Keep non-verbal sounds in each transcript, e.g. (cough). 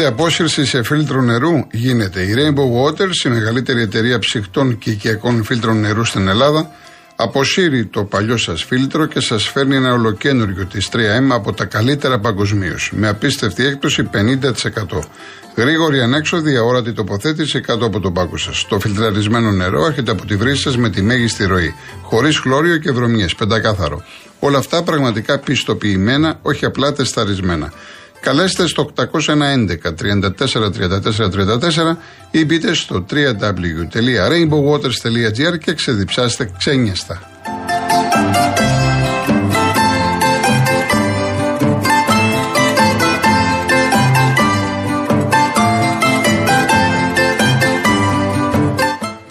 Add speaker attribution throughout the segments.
Speaker 1: Γίνεται απόσυρση σε φίλτρο νερού. Γίνεται. Η Rainbow Waters, η μεγαλύτερη εταιρεία ψυχτών και οικιακών φίλτρων νερού στην Ελλάδα, αποσύρει το παλιό σας φίλτρο και σας φέρνει ένα ολοκένουργιο της 3M από τα καλύτερα παγκοσμίως. Με απίστευτη έκπτωση 50%. Γρήγορη ανέξοδη, αόρατη τοποθέτηση κάτω από τον πάγκο σας. Το φιλτραρισμένο νερό έρχεται από τη βρύση σας με τη μέγιστη ροή. Χωρίς χλώριο και βρωμιές, πεντακάθαρο. Όλα αυτά πραγματικά πιστοποιημένα, όχι απλά τεσταρισμένα. Καλέστε στο 811 34 34 34 ή μπείτε στο www.rainbowwaters.gr και ξεδιψάστε ξένιαστα.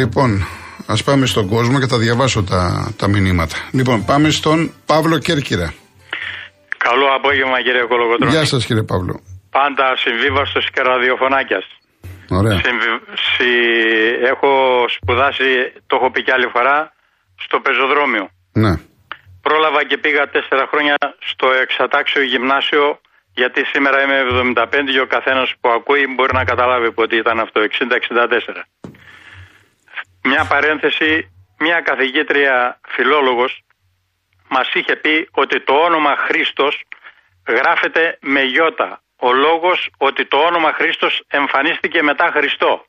Speaker 1: Λοιπόν, ας πάμε στον κόσμο και θα διαβάσω τα, τα μηνύματα. Λοιπόν, πάμε στον Παύλο Κέρκυρα.
Speaker 2: Καλό απόγευμα, κύριε Κολογοτρόνη.
Speaker 1: Γεια σας, κύριε Παύλο.
Speaker 2: Πάντα συμβίβαστο και ραδιοφωνάκιας.
Speaker 1: Ωραία.
Speaker 2: Συμβι... Συ... Έχω σπουδάσει, το έχω πει και άλλη φορά, στο πεζοδρόμιο.
Speaker 1: Ναι.
Speaker 2: Πρόλαβα και πήγα τέσσερα χρόνια στο εξατάξιο γυμνάσιο, γιατί σήμερα είμαι 75 και ο καθένας που ακούει μπορεί να καταλάβει πότε ήταν αυτό, 60-64. Μια παρένθεση, μια καθηγήτρια φιλόλογος μας είχε πει ότι το όνομα Χρήστος γράφεται με γιώτα. Ο λόγος ότι το όνομα Χρήστος εμφανίστηκε μετά Χριστό.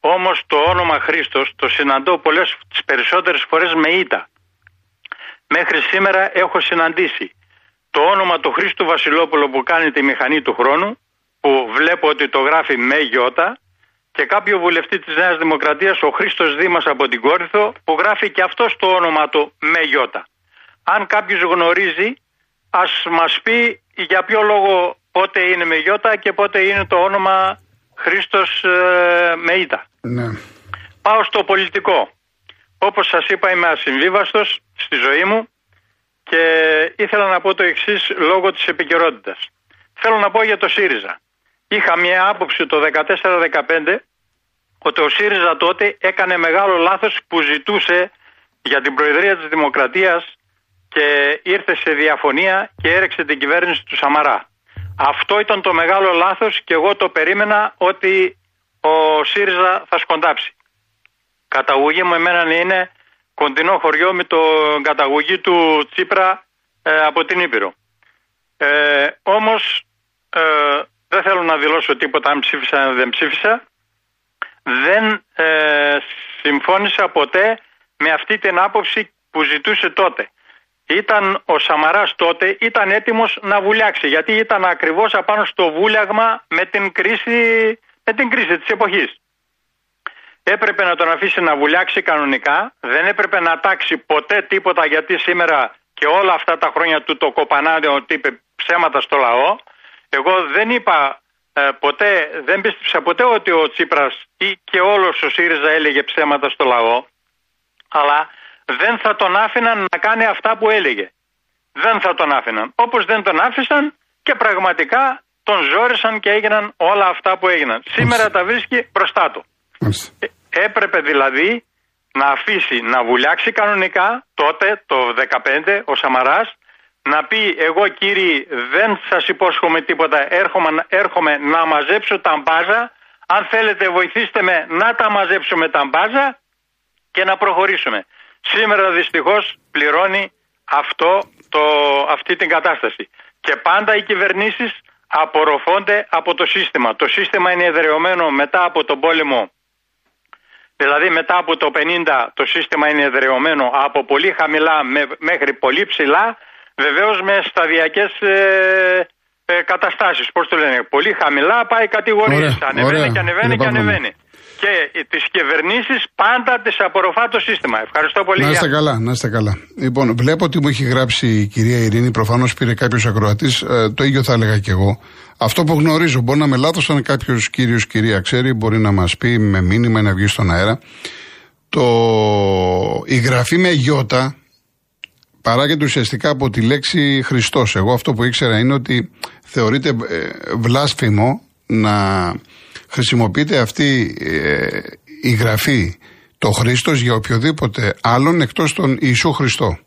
Speaker 2: Όμως το όνομα Χρήστος το συναντώ πολλές τις περισσότερες φορές με ήττα. Μέχρι σήμερα έχω συναντήσει το όνομα του Χρήστου Βασιλόπουλου που κάνει τη μηχανή του χρόνου που βλέπω ότι το γράφει με γιώτα και κάποιο βουλευτή της Νέας Δημοκρατίας, ο Χρήστος Δήμας από την Κόρυθο, που γράφει και αυτό το όνομα του με γιώτα. Αν κάποιος γνωρίζει, ας μας πει για ποιο λόγο πότε είναι με γιώτα και πότε είναι το όνομα Χρήστος ε, με ήττα.
Speaker 1: Ναι.
Speaker 2: Πάω στο πολιτικό. Όπως σας είπα είμαι ασυμβίβαστος στη ζωή μου και ήθελα να πω το εξής λόγω της επικαιρότητας. Θέλω να πω για το ΣΥΡΙΖΑ είχα μια άποψη το 14-15 ότι ο ΣΥΡΙΖΑ τότε έκανε μεγάλο λάθος που ζητούσε για την Προεδρία της Δημοκρατίας και ήρθε σε διαφωνία και έρεξε την κυβέρνηση του Σαμαρά. Αυτό ήταν το μεγάλο λάθος και εγώ το περίμενα ότι ο ΣΥΡΙΖΑ θα σκοντάψει. Καταγωγή μου εμένα είναι κοντινό χωριό με το καταγωγή του Τσίπρα ε, από την Ήπειρο. Ε, όμως ε, δεν θέλω να δηλώσω τίποτα αν ψήφισα ή δεν ψήφισα. Δεν ε, συμφώνησα ποτέ με αυτή την άποψη που ζητούσε τότε. Ήταν ο Σαμαράς τότε, ήταν έτοιμος να βουλιάξει γιατί ήταν ακριβώς απάνω στο βούλιαγμα με την κρίση, με την κρίση της εποχής. Έπρεπε να τον αφήσει να βουλιάξει κανονικά, δεν έπρεπε να τάξει ποτέ τίποτα γιατί σήμερα και όλα αυτά τα χρόνια του το κοπανάδε ότι είπε ψέματα στο λαό εγώ δεν είπα ε, ποτέ, δεν πίστεψα ποτέ ότι ο Τσίπρας ή και όλος ο ΣΥΡΙΖΑ έλεγε ψέματα στο λαό, αλλά δεν θα τον άφηναν να κάνει αυτά που έλεγε. Δεν θα τον άφηναν. Όπως δεν τον άφησαν και πραγματικά τον ζόρισαν και έγιναν όλα αυτά που έγιναν. Σήμερα τα βρίσκει μπροστά του. Ε, έπρεπε δηλαδή να αφήσει να βουλιάξει κανονικά τότε το 2015 ο Σαμαράς να πει εγώ κύριοι δεν σας υπόσχομαι τίποτα έρχομαι, έρχομαι να μαζέψω τα μπάζα αν θέλετε βοηθήστε με να τα μαζέψουμε τα μπάζα και να προχωρήσουμε. Σήμερα δυστυχώς πληρώνει αυτό, το, αυτή την κατάσταση. Και πάντα οι κυβερνήσεις απορροφώνται από το σύστημα. Το σύστημα είναι εδρεωμένο μετά από τον πόλεμο Δηλαδή μετά από το 50 το σύστημα είναι εδρεωμένο από πολύ χαμηλά μέχρι πολύ ψηλά Βεβαίως με σταδιακές ε, ε, καταστάσεις. Πώς το λένε, πολύ χαμηλά πάει κατηγορίε. Ανεβαίνει και ανεβαίνει και ανεβαίνει. και τις κυβερνήσεις πάντα τις απορροφά το σύστημα. Ευχαριστώ πολύ.
Speaker 1: Να είστε καλά, να είστε καλά. Λοιπόν, βλέπω ότι μου έχει γράψει η κυρία Ειρήνη, προφανώς πήρε κάποιος ακροατής, ε, το ίδιο θα έλεγα κι εγώ. Αυτό που γνωρίζω, μπορεί να με λάθος, αν κάποιος κύριος κυρία ξέρει, μπορεί να μας πει με μήνυμα να βγει στον αέρα. Το... Η γραφή με γιώτα παράγεται ουσιαστικά από τη λέξη Χριστός. Εγώ αυτό που ήξερα είναι ότι θεωρείται ε, βλάσφημο να χρησιμοποιείται αυτή ε, η γραφή το Χριστός για οποιοδήποτε άλλον εκτός τον Ιησού Χριστό.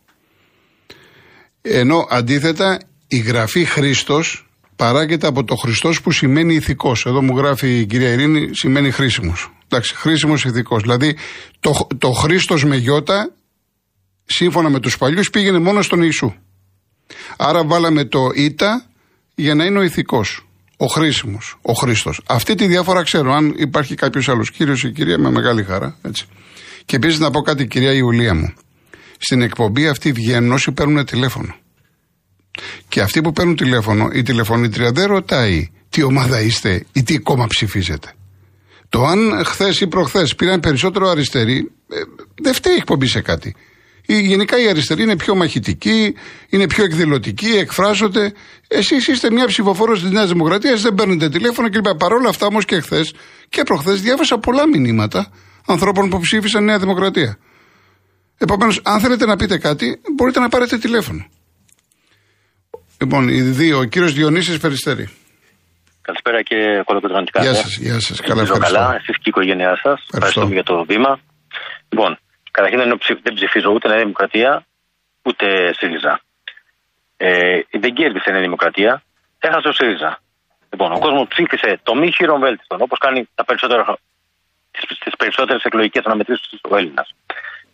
Speaker 1: Ενώ αντίθετα η γραφή Χριστός παράγεται από το Χριστός που σημαίνει ηθικός. Εδώ μου γράφει η κυρία Ειρήνη σημαίνει χρήσιμος. Εντάξει, χρήσιμος ηθικός. Δηλαδή το, το Χριστός με γιώτα σύμφωνα με τους παλιούς πήγαινε μόνο στον Ιησού. Άρα βάλαμε το ήτα για να είναι ο ηθικός ο χρήσιμος, ο Χρήστος. Αυτή τη διάφορα ξέρω. Αν υπάρχει κάποιος άλλος κύριος ή κυρία, με μεγάλη χαρά. Έτσι. Και επίσης να πω κάτι, κυρία Ιουλία μου. Στην εκπομπή αυτή βγαίνουν όσοι παίρνουν τηλέφωνο. Και αυτοί που παίρνουν τηλέφωνο, η τηλεφωνήτρια δεν ρωτάει τι ομάδα είστε ή τι κόμμα ψηφίζετε. Το αν χθες ή προχθές πήραν περισσότερο αριστεροί, ε, δεν φταίει η εκπομπή σε κάτι. Η, γενικά η αριστερή είναι πιο μαχητική, είναι πιο εκδηλωτική, εκφράζονται. Εσείς είστε μια ψηφοφόρος της Νέας Δημοκρατίας, δεν παίρνετε τηλέφωνο κλπ. Παρ' όλα αυτά όμως και χθες και προχθές διάβασα πολλά μηνύματα ανθρώπων που ψήφισαν Νέα Δημοκρατία. Επομένως, αν θέλετε να πείτε κάτι, μπορείτε να πάρετε τηλέφωνο. Λοιπόν, οι δύο, ο κύριος Διονύσης Περιστέρη.
Speaker 3: Καλησπέρα και κολοκοτρονικά.
Speaker 1: Γεια σας, γεια σας. Καλά, ευχαριστώ.
Speaker 3: Καλά, εσείς και η οικογένειά σας. Ευχαριστούμε για το βήμα. Λοιπόν, Καταρχήν δεν, δεν ψηφίζω ούτε Νέα Δημοκρατία ούτε ΣΥΡΙΖΑ. Ε, δεν κέρδισε η Νέα Δημοκρατία, έχασε ο ΣΥΡΙΖΑ. Λοιπόν, ο κόσμος ψήφισε το μη χειροβέλτιστον, όπως κάνει τα περισσότερα, τι περισσότερες εκλογικές αναμετρήσεις ο Έλληνας.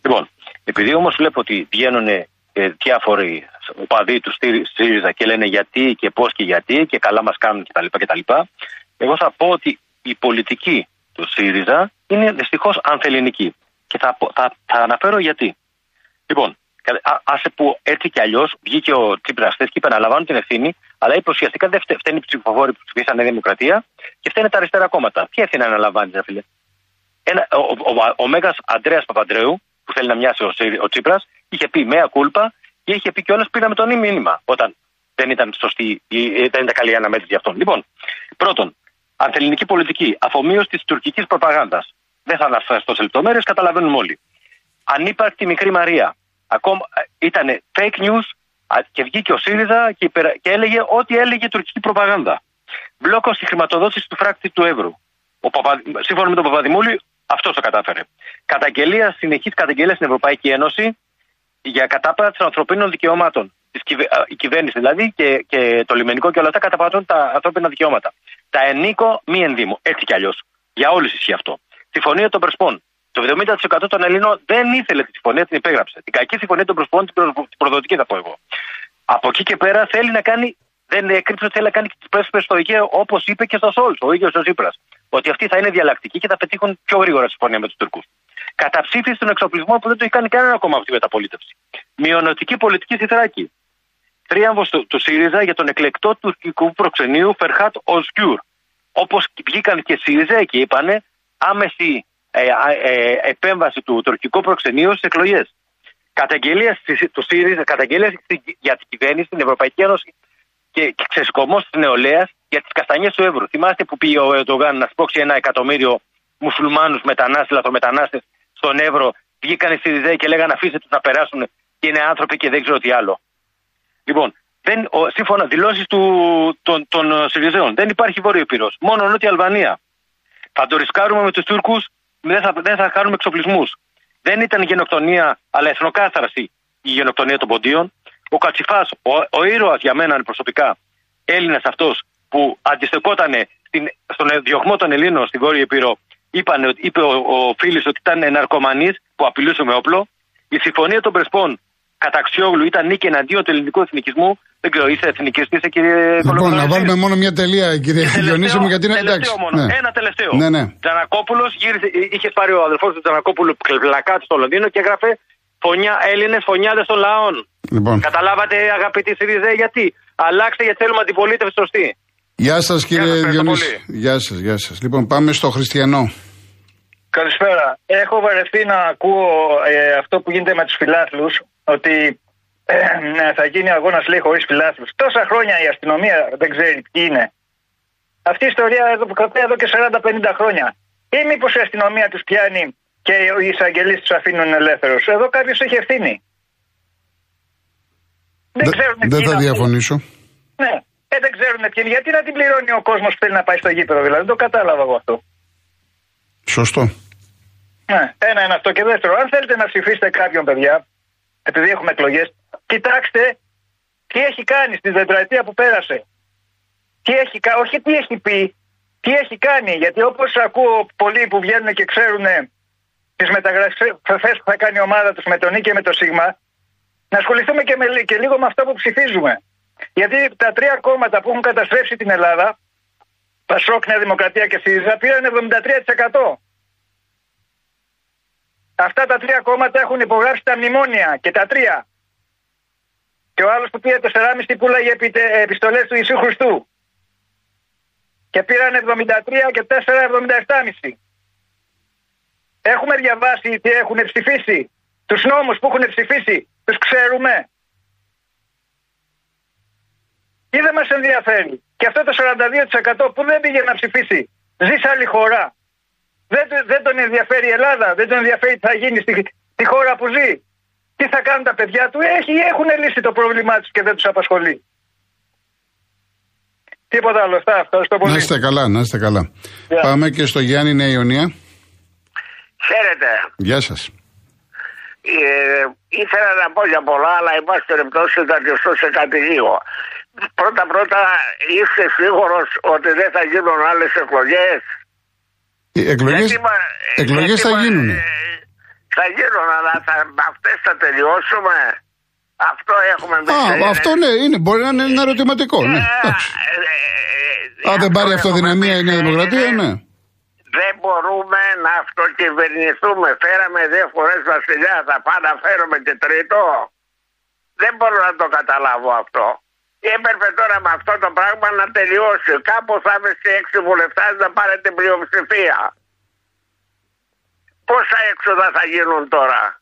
Speaker 3: Λοιπόν, επειδή όμως βλέπω ότι βγαίνουν ε, διάφοροι οπαδοί του ΣΥΡΙΖΑ και λένε γιατί και πώς και γιατί και καλά μας κάνουν κτλ. κτλ. Εγώ θα πω ότι η πολιτική του ΣΥΡΙΖΑ είναι δυστυχώς ανθεληνική. Και θα, θα, θα αναφέρω γιατί. Λοιπόν, άσε που έτσι κι αλλιώς βγήκε ο Τσίπρας και είπε να λαμβάνουν την ευθύνη, αλλά είπε ουσιαστικά δεν φταίνει οι ψηφοφόροι που ψηφίσαν η Δημοκρατία και φταίνε τα αριστερά κόμματα. Ποια ευθύνη αναλαμβάνεις, φίλε; Ένα, ο ο, ο, ο Μέγας Αντρέα Παπαντρέου, που θέλει να μοιάσει ο, ο Τσίπρας, είχε πει μέα κούλπα και είχε πει κιόλας πήραμε τον μήνυμα όταν δεν ήταν σωστή, δεν ήταν καλή αναμέτρηση για αυτόν. Λοιπόν, πρώτον, ανθεληνική πολιτική, αφομοίωση της τουρκικής προπαγάνδας. Δεν θα αναφερθώ σε λεπτομέρειες, καταλαβαίνουμε όλοι. Ανύπαρκτη μικρή Μαρία. Ακόμα ε, ήταν fake news και βγήκε ο ΣΥΡΙΖΑ και, και έλεγε ό,τι έλεγε η τουρκική προπαγάνδα. Μπλόκο στη χρηματοδότηση του φράκτη του Εύρου. Ο Παπα... Σύμφωνα με τον Παπαδημούλη, αυτός το κατάφερε. Καταγγελία, συνεχής καταγγελία στην Ευρωπαϊκή Ένωση για κατάπαρα των ανθρωπίνων δικαιωμάτων. Η κυβέρνηση δηλαδή και, και το λιμενικό και όλα αυτά καταπατούν τα ανθρώπινα δικαιώματα. Τα ενίκο μη ενδύμου. Έτσι κι αλλιώς. Για όλους ισχύει αυτό. Συμφωνία των Πρεσπών. Το 70% των Ελλήνων δεν ήθελε τη συμφωνία, την υπέγραψε. Την κακή συμφωνία των Πρεσπών, την προδοτική θα πω εγώ. Από εκεί και πέρα θέλει να κάνει, δεν έκρυψε ότι θέλει να κάνει και τις πρέσπε στο ΙΚΕ όπως είπε και στο Σόλ, ο ίδιος ο Ζήπρα. Ότι αυτοί θα είναι διαλλακτικοί και θα πετύχουν πιο γρήγορα συμφωνία με τους Τουρκούς. Καταψήφιση των εξοπλισμών που δεν το έχει κάνει κανένα ακόμα αυτή η μεταπολίτευση. Μειονοτική πολιτική στη Θράκη. Τρίαμβος του, του ΣΥΡΙΖΑ για τον εκλεκτό τουρκικού προξενείου Φερχάτ Οσκιούρ. Όπως βγήκαν και ΣΥΡΙΖΑ και είπανε άμεση ε, ε, επέμβαση του τουρκικού προξενείου στις εκλογές. Καταγγελία του ΣΥΡΙΖΑ, καταγγελία για την κυβέρνηση στην Ευρωπαϊκή Ένωση και, και ξεσκομός της νεολαίας για τις καστανιές του Εύρου. Θυμάστε που πήγε ο Ερντογάν να σπρώξει ένα εκατομμύριο μουσουλμάνους μετανάστες, λαθρομετανάστες στον Εύρο, βγήκαν οι ΣΥΡΙΖΑ και λέγανε αφήστε τους να περάσουν και είναι άνθρωποι και δεν ξέρω τι άλλο. Λοιπόν, δεν, ο, σύμφωνα δηλώσεις των, των ΣΥΡΙΖΑών, δεν υπάρχει Βόρειο Πυρός. Μόνο Νότια Αλβανία. Θα το ρισκάρουμε με τους Τούρκους, δεν θα, δεν θα κάνουμε εξοπλισμούς. Δεν ήταν γενοκτονία, αλλά εθνοκάθαρση η γενοκτονία των ποντίων. Ο Κατσιφάς, ο, ο ήρωας για μένα προσωπικά, Έλληνας αυτός που αντιστεκόταν στον διωγμό των Ελλήνων στην Βόρεια Επίρο, είπε ο, ο Φίλη ότι ήταν ναρκωμανή που απειλούσε με όπλο. Η συμφωνία των Πρεσπών κατά Αξιόγλου ήταν νίκη εναντίον του ελληνικού εθνικισμού. Δεν ξέρω, είσαι εθνικιστή, κύριε
Speaker 1: Λοιπόν, να βάλουμε μόνο μια τελεία, κύριε Διονύση μου, γιατί είναι εντάξει.
Speaker 3: Μόνο. Ναι. Ένα τελευταίο.
Speaker 1: Ναι, ναι.
Speaker 3: Τζανακόπουλος είχε πάρει ο αδελφό του Τζανακόπουλου πλακάτι στο Λονδίνο και έγραφε Φωνιά Έλληνες, φωνιάδες των λαών.
Speaker 1: Λοιπόν.
Speaker 3: Καταλάβατε, αγαπητοί Σιριζέ, γιατί; Αλλάξτε γιατί θέλουμε αντιπολίτευση σωστή.
Speaker 1: Γεια σας, κύριε Διονύση. Γεια σας, γεια σας. Λοιπόν, πάμε στο Χριστιανό.
Speaker 4: Καλησπέρα. Έχω βαρεθεί να ακούω ε, αυτό που γίνεται με τους φιλάθλους, ότι ε, ναι, θα γίνει αγώνας λέει χωρίς φιλάθλους. Τόσα χρόνια η αστυνομία δεν ξέρει ποιοι είναι. Αυτή η ιστορία εδώ που κρατάει εδώ και 40-50 χρόνια. Ή μήπως η αστυνομία τους πιάνει και οι εισαγγελείς τους αφήνουν ελεύθερους. Εδώ κάποιος έχει ευθύνη.
Speaker 1: Δεν, ξέρουν δεν θα διαφωνήσω.
Speaker 4: Ναι, ε, δεν ξέρουν ποιοι Γιατί να την πληρώνει ο κόσμος που θέλει να πάει στο γήπεδο, δηλαδή. Δεν το κατάλαβα εγώ αυτό.
Speaker 1: Σωστό.
Speaker 4: Ναι, ένα είναι αυτό. Και δεύτερο, αν θέλετε να ψηφίσετε κάποιον, παιδιά, επειδή έχουμε εκλογές, κοιτάξτε τι έχει κάνει στη τετραετία που πέρασε. Τι έχει, όχι τι έχει πει, τι έχει κάνει. Γιατί όπως ακούω πολλοί που βγαίνουν και ξέρουν τις μεταγραφές που θα κάνει η ομάδα τους με τον Νίκη και με το Σίγμα, να ασχοληθούμε και, με, και λίγο με αυτό που ψηφίζουμε. Γιατί τα τρία κόμματα που έχουν καταστρέψει την Ελλάδα, Πασόκ, Νέα Δημοκρατία και ΣΥΡΙΖΑ, πήραν 73%. Αυτά τα τρία κόμματα έχουν υπογράψει τα μνημόνια και τα τρία. Και ο άλλος που πήρε 4,5 πουλάγε επιστολές του Ιησού Χριστού. Και πήραν 73 και 4, 77,5. Έχουμε διαβάσει τι έχουν ψηφίσει. Τους νόμους που έχουν ψηφίσει, τους ξέρουμε. Ή δεν μας ενδιαφέρει. Και αυτό το 42% που δεν πήγε να ψηφίσει, ζει σε άλλη χώρα. Δεν, δεν τον ενδιαφέρει η Ελλάδα, δεν τον ενδιαφέρει τι θα γίνει στη, στη χώρα που ζει. Τι θα κάνουν τα παιδιά του, Έχει, έχουν λύσει το πρόβλημά τους και δεν τους απασχολεί. Τίποτα άλλο. Αυτά, ευχαριστώ πολύ.
Speaker 1: Να είστε καλά, να είστε καλά. Πάμε και στο Γιάννη Νέα Ιωνία.
Speaker 5: Χαίρετε.
Speaker 1: Γεια σας.
Speaker 5: Ε, ήθελα να πω για πολλά, αλλά εν πάση περιπτώσει θα σε κάτι λίγο. Πρώτα πρώτα είστε σίγουρος ότι δεν θα γίνουν άλλες εκλογές;
Speaker 1: Οι εκλογές, εκλογές θα γίνουν. Ε,
Speaker 5: θα γίνουν, αλλά θα, αυτές θα τελειώσουμε. Αυτό έχουμε
Speaker 1: πει. Α, αυτό ναι, είναι, μπορεί να είναι ένα ερωτηματικό. Ναι, ε, ε, Αν δεν πάρει αυτοδυναμία η Νέα Δημοκρατία, ναι.
Speaker 5: Δεν μπορούμε να αυτοκυβερνηθούμε. Φέραμε δύο φορές βασιλιά, θα πάμε να φέρουμε και τρίτο. Δεν μπορώ να το καταλάβω αυτό. Έπρεπε τώρα με αυτό το πράγμα να τελειώσει. Κάπου θα είστε έξι βουλευτές να πάρετε πλειοψηφία. Πόσα έξοδα θα γίνουν τώρα;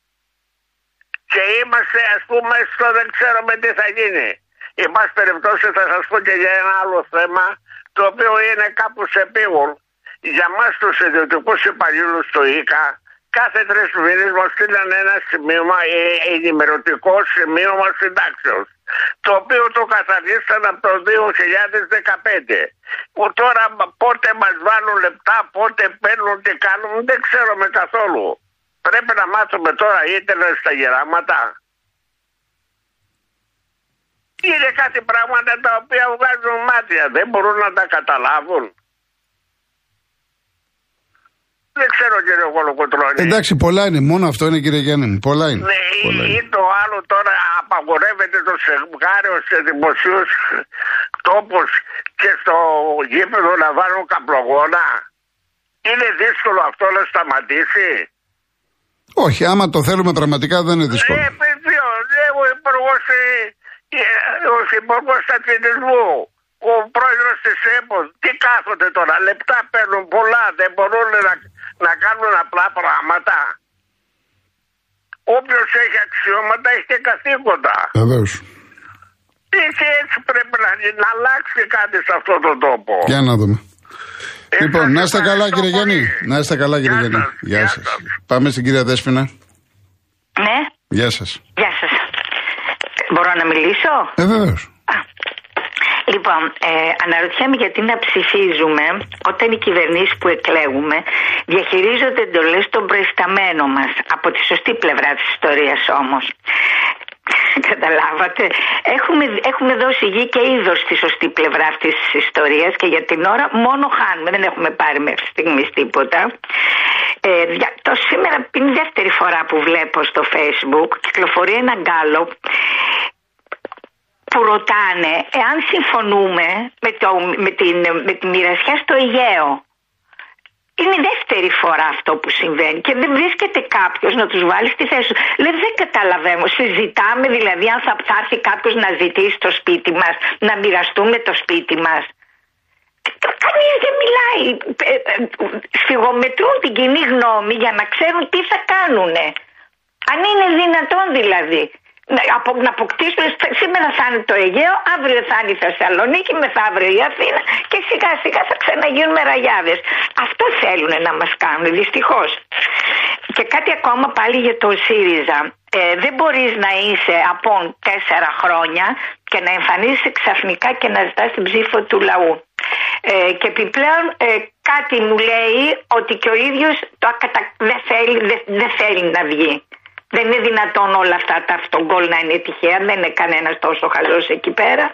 Speaker 5: Και είμαστε ας πούμε στο δεν ξέρουμε τι θα γίνει. Εν πάση περιπτώσει θα σας πω και για ένα άλλο θέμα το οποίο είναι κάπου σε πήγον. Για μας τους ιδιωτικούς υπαλλήλους του ΙΚΑ κάθε τρει μήνε μα στείλαν ένα σημείωμα, ε, ενημερωτικό σημείωμα συντάξεως. Το οποίο το καθαρίσαν από το 2015. Που τώρα πότε μας βάλουν λεπτά, πότε παίρνουν και κάνουν, δεν ξέρουμε καθόλου. Πρέπει να μάθουμε τώρα ίντερνετ στα γεράματα. Είναι κάτι πράγματα τα οποία βγάζουν μάτια, δεν μπορούν να τα καταλάβουν. Δεν ξέρω κύριε Κολοκοτρώνη.
Speaker 1: Εντάξει, πολλά είναι. Μόνο αυτό είναι κύριε Γιάννη μου. Πολλά είναι.
Speaker 5: Ναι, πολλά ή, το άλλο τώρα απαγορεύεται το σεμγάριο σε δημοσίους τόπους και στο γήπεδο να βάλουν καπλογόνα. Είναι δύσκολο αυτό να σταματήσει;
Speaker 1: Όχι, άμα το θέλουμε πραγματικά δεν είναι δύσκολο.
Speaker 5: Ε, παιδί, ο υπουργός ε, ο υπουργός σταθμινισμού ο πρόεδρος της ΕΠΟ, τι κάθονται τώρα, λεπτά παίρνουν πολλά, δεν μπορούν να, να κάνουν απλά πράγματα. Όποιος έχει αξιώματα έχει και καθήκοντα.
Speaker 1: Βεβαίως.
Speaker 5: Και έτσι πρέπει να, να αλλάξει κάτι σε αυτόν τον τόπο.
Speaker 1: Για να δούμε. Ε, λοιπόν, να είστε καλά κύριε Γιάννη. Να είστε καλά κύριε Γιάννη. Γεια σας. Πάμε στην κυρία Δέσποινα.
Speaker 6: Ναι.
Speaker 1: Γεια σας.
Speaker 6: Γεια σας. Μπορώ να μιλήσω;
Speaker 1: Ε, βεβαίως.
Speaker 6: Λοιπόν, ε, αναρωτιέμαι γιατί να ψηφίζουμε όταν οι κυβερνήσεις που εκλέγουμε διαχειρίζονται εντολές των προϊσταμένων μας. Από τη σωστή πλευρά της ιστορίας όμως. (laughs) Καταλάβατε. Έχουμε, έχουμε δώσει γη και είδος στη σωστή πλευρά αυτής της ιστορίας και για την ώρα μόνο χάνουμε. Δεν έχουμε πάρει μέχρι στιγμής τίποτα. Ε, το σήμερα είναι η δεύτερη φορά που βλέπω στο facebook κυκλοφορεί ένα γκάλο που ρωτάνε εάν συμφωνούμε με, το, με, την, με τη μοιρασιά στο Αιγαίο. Είναι η δεύτερη φορά αυτό που συμβαίνει και δεν βρίσκεται κάποιος να τους βάλει στη θέση τους. Λέει, δεν καταλαβαίνω. Συζητάμε δηλαδή αν θα, θα έρθει κάποιος να ζητήσει το σπίτι μας, να μοιραστούμε το σπίτι μας. Κανείς δεν μιλάει. Ε, ε, σφιγομετρούν την κοινή γνώμη για να ξέρουν τι θα κάνουν. Αν είναι δυνατόν δηλαδή. Από, να αποκτήσουν, σήμερα θα είναι το Αιγαίο, αύριο θα είναι η Θεσσαλονίκη, μεθαύριο η Αθήνα και σιγά σιγά θα ξαναγίνουμε ραγιάδες. Αυτό θέλουν να μας κάνουν, δυστυχώς. Και κάτι ακόμα πάλι για το ΣΥΡΙΖΑ. Ε, δεν μπορείς να είσαι από τέσσερα χρόνια και να εμφανίζεσαι ξαφνικά και να ζητάς την ψήφο του λαού. Ε, και επιπλέον ε, κάτι μου λέει ότι και ο ίδιος το ακατα... δεν, θέλει, δεν, θέλει να βγει. Δεν είναι δυνατόν όλα αυτά τα αυτογκόλ να είναι τυχαία. Δεν είναι κανένας τόσο χαζό εκεί πέρα.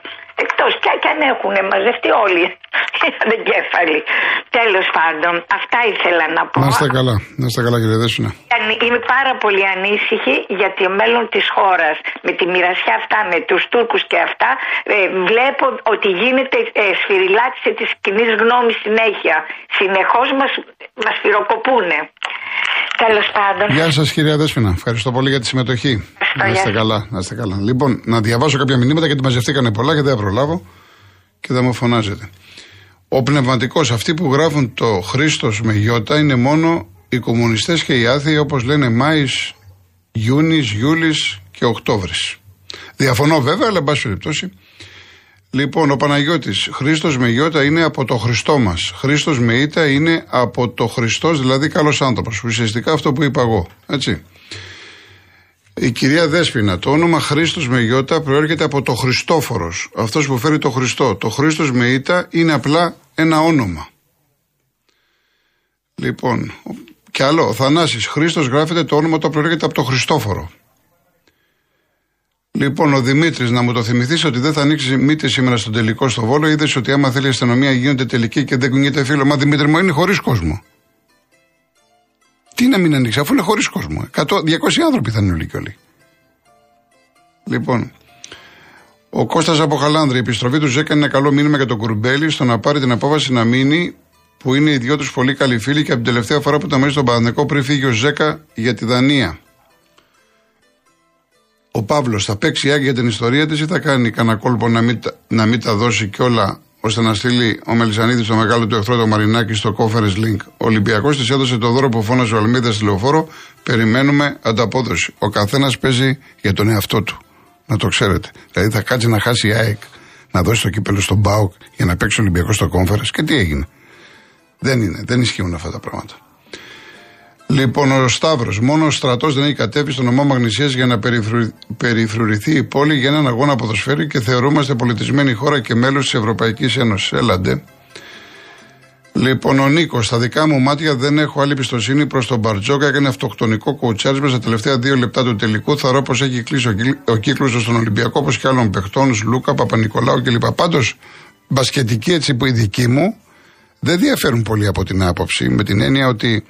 Speaker 6: Εκτός κι αν έχουν μαζευτεί όλοι (laughs) οι εγκέφαλοι. Τέλος πάντων, αυτά ήθελα να πω.
Speaker 1: Να είστε καλά, να είστε καλά κύριε Δέσουνα.
Speaker 6: Είμαι πάρα πολύ ανήσυχη για το μέλλον της χώρας. Με τη μοιρασιά αυτά, με τους Τούρκους και αυτά, ε, βλέπω ότι γίνεται ε, σφυριλάτηση της κοινής γνώμης συνέχεια. Συνεχώς μας μας φυροκοπούνε. Τέλος πάντων.
Speaker 1: Γεια σας, κυρία Δέσπινα. Ευχαριστώ πολύ για τη συμμετοχή. Να είστε καλά, να είστε καλά. Λοιπόν, να διαβάσω κάποια μηνύματα γιατί μαζευτήκανε πολλά και δεν θα προλάβω και δεν μου φωνάζετε. Ο πνευματικός, αυτοί που γράφουν το Χρήστος με γιώτα είναι μόνο οι κομμουνιστές και οι άθεοι όπως λένε Μάης, Ιούνι, Ιούλη και Οκτώβρης. Διαφωνώ βέβαια, αλλά εν πάση περιπτώσει Λοιπόν, ο Παναγιώτης, Χρήστος με Ιώτα είναι από το Χριστό μας. Χρήστος με Ήτα είναι από το Χριστός, δηλαδή καλός άνθρωπος. Ουσιαστικά αυτό που είπα εγώ. Έτσι. Η κυρία Δέσποινα, το όνομα Χρήστος με Ιώτα προέρχεται από το Χριστόφορος. Αυτός που φέρει το Χριστό. Το Χρήστος με Ήτα είναι απλά ένα όνομα. Λοιπόν, και άλλο, ο Θανάσης, Χρήστος γράφεται το όνομα το προέρχεται από το Χριστόφορο. Λοιπόν, ο Δημήτρης, να μου το θυμηθείς ότι δεν θα ανοίξει μύτη σήμερα στον τελικό στο Βόλο. Είδες ότι άμα θέλει η αστυνομία γίνονται τελικοί και δεν κουνιέται φίλο. Μα Δημήτρη μου είναι χωρίς κόσμο. Τι να μην ανοίξει, αφού είναι χωρίς κόσμο. 100, 200 άνθρωποι θα είναι όλοι και όλοι. Λοιπόν, ο Κώστας από Χαλάνδρη, η επιστροφή του έκανε ένα καλό μήνυμα για τον Κουρμπέλη στο να πάρει την απόφαση να μείνει, που είναι οι δυο τους πολύ καλοί φίλοι και από την τελευταία φορά που τα μέσα στον Παναδικό πριν φύγει ο Ζέκα για τη Δανία ο Παύλος θα παίξει άκρη για την ιστορία της ή θα κάνει κανένα κόλπο να μην, να μην τα δώσει κιόλα ώστε να στείλει ο Μελισανίδης το μεγάλο του εχθρό το Μαρινάκι στο Conference Link. Ο Ολυμπιακός της έδωσε το δώρο που φώνασε ο Αλμίδας στη λεωφόρο. Περιμένουμε ανταπόδοση. Ο καθένας παίζει για τον εαυτό του. Να το ξέρετε. Δηλαδή θα κάτσει να χάσει η ΑΕΚ, να δώσει το κύπελο στον Μπάουκ για να παίξει ο Ολυμπιακός στο Conference. Και τι έγινε. Δεν είναι, δεν ισχύουν αυτά τα πράγματα. Λοιπόν, ο Σταύρος, μόνο ο στρατός δεν έχει κατέβει στο νομό Μαγνησίας για να περιφρουρηθεί η πόλη για έναν αγώνα ποδοσφαίρου και θεωρούμαστε πολιτισμένη χώρα και μέλος της Ευρωπαϊκής Ένωσης. Έλαντε. Λοιπόν, ο Νίκος, στα δικά μου μάτια δεν έχω άλλη εμπιστοσύνη προς τον Μπαρτζόκα. Έκανε αυτοκτονικό κουτσάρισμα στα τελευταία δύο λεπτά του τελικού. Θεωρώ πως έχει κλείσει ο κύκλος στον Ολυμπιακό όπως και άλλων παιχτών, Λούκα, Παπα-Νικολάου κλπ. Πάντως, μπασκετική έτσι που η δική μου δεν διαφέρουν πολύ από την άποψη, με την έννοια ότι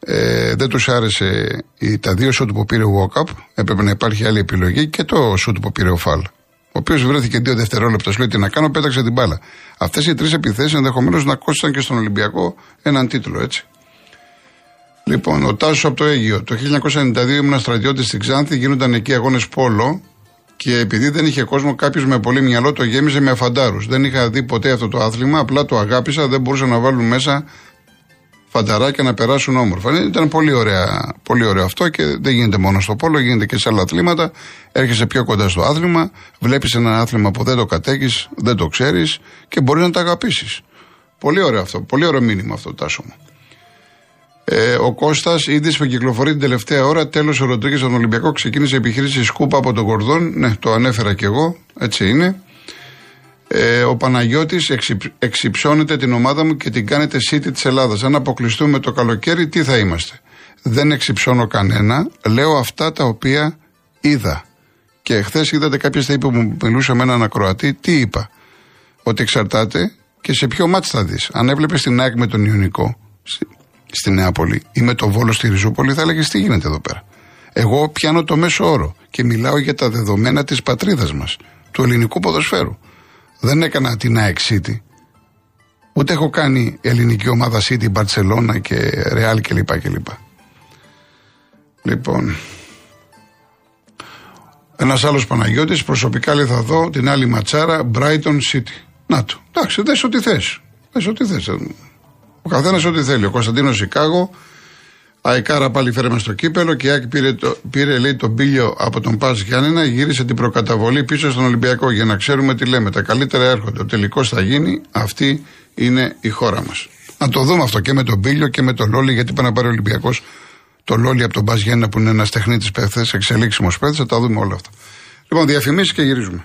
Speaker 1: ε, δεν τους άρεσε η, τα δύο σουτ που πήρε ο Βόκαπ. Έπρεπε να υπάρχει άλλη επιλογή και το σουτ που πήρε ο Φαλ. Ο οποίος βρέθηκε δύο δευτερόλεπτα, σου λέει τι να κάνω, πέταξε την μπάλα. Αυτές οι τρεις επιθέσεις ενδεχομένως να κόστησαν και στον Ολυμπιακό έναν τίτλο, έτσι. Λοιπόν, ο Τάσος από το Αίγυο. Το 1992 ήμουν στρατιώτη στην Ξάνθη, γίνονταν εκεί αγώνες πόλο και επειδή δεν είχε κόσμο, κάποιος με πολύ μυαλό το γέμιζε με αφαντάρους. Δεν είχα δει ποτέ αυτό το άθλημα, απλά το αγάπησα, δεν μπορούσα να βάλουν μέσα φανταράκια να περάσουν όμορφα. Ε, ήταν πολύ, ωραία, πολύ ωραίο αυτό και δεν γίνεται μόνο στο πόλο, γίνεται και σε άλλα αθλήματα. Έρχεσαι πιο κοντά στο άθλημα, βλέπεις ένα άθλημα που δεν το κατέχεις, δεν το ξέρεις και μπορείς να τα αγαπήσεις. Πολύ ωραίο αυτό, πολύ ωραίο μήνυμα αυτό, Τάσο μου. Ε, ο Κώστας, είδη που κυκλοφορεί την τελευταία ώρα, τέλος ο Ροντρίγκες από τον Ολυμπιακό ξεκίνησε επιχείρηση σκούπα από τον Κορδόν. Ναι, το ανέφερα κι εγώ, έτσι είναι. Ε, ο Παναγιώτης εξυψώνεται την ομάδα μου και την κάνετε city της Ελλάδας. Αν αποκλειστούμε το καλοκαίρι, τι θα είμαστε; Δεν εξυψώνω κανένα. Λέω αυτά τα οποία είδα. Και χθες είδατε κάποια στιγμή που μου μιλούσε με έναν ακροατή, τι είπα; Ότι εξαρτάται και σε ποιο μάτι θα δεις. Αν έβλεπες την ΑΕΚ με τον Ιωνικό στη, στη Νεάπολη ή με τον Βόλο στη Ριζούπολη, θα έλεγες τι γίνεται εδώ πέρα; Εγώ πιάνω το μέσο όρο και μιλάω για τα δεδομένα της πατρίδας μας, του ελληνικού ποδοσφαίρου. Δεν έκανα την ΑΕΚ City. Ούτε έχω κάνει ελληνική ομάδα City, Μπαρσελόνα και Real κλπ. κλπ. Λοιπόν, ένας άλλος Παναγιώτης, προσωπικά λέει θα δω την άλλη ματσάρα Brighton City. Να το. Εντάξει, δες ό,τι θες. Πε ό,τι θες. Ο καθένας ό,τι θέλει. Ο Κωνσταντίνος Σικάγο, Αεκάρα πάλι φέραμε στο κύπελο και η Άκη πήρε, το, πήρε λέει τον πύλιο από τον Πας Γιάννενα, γύρισε την προκαταβολή πίσω στον Ολυμπιακό για να ξέρουμε τι λέμε. Τα καλύτερα έρχονται. Ο τελικός θα γίνει. Αυτή είναι η χώρα μας. Να το δούμε αυτό και με τον πύλιο και με τον Λόλι, γιατί πάει να πάρει ο Ολυμπιακός το Λόλι από τον Πας Γιάννενα που είναι ένας τεχνίτης παίχτη, εξελίξιμος παίχτη. Θα τα δούμε όλα αυτά. Λοιπόν, διαφημίσεις και γυρίζουμε.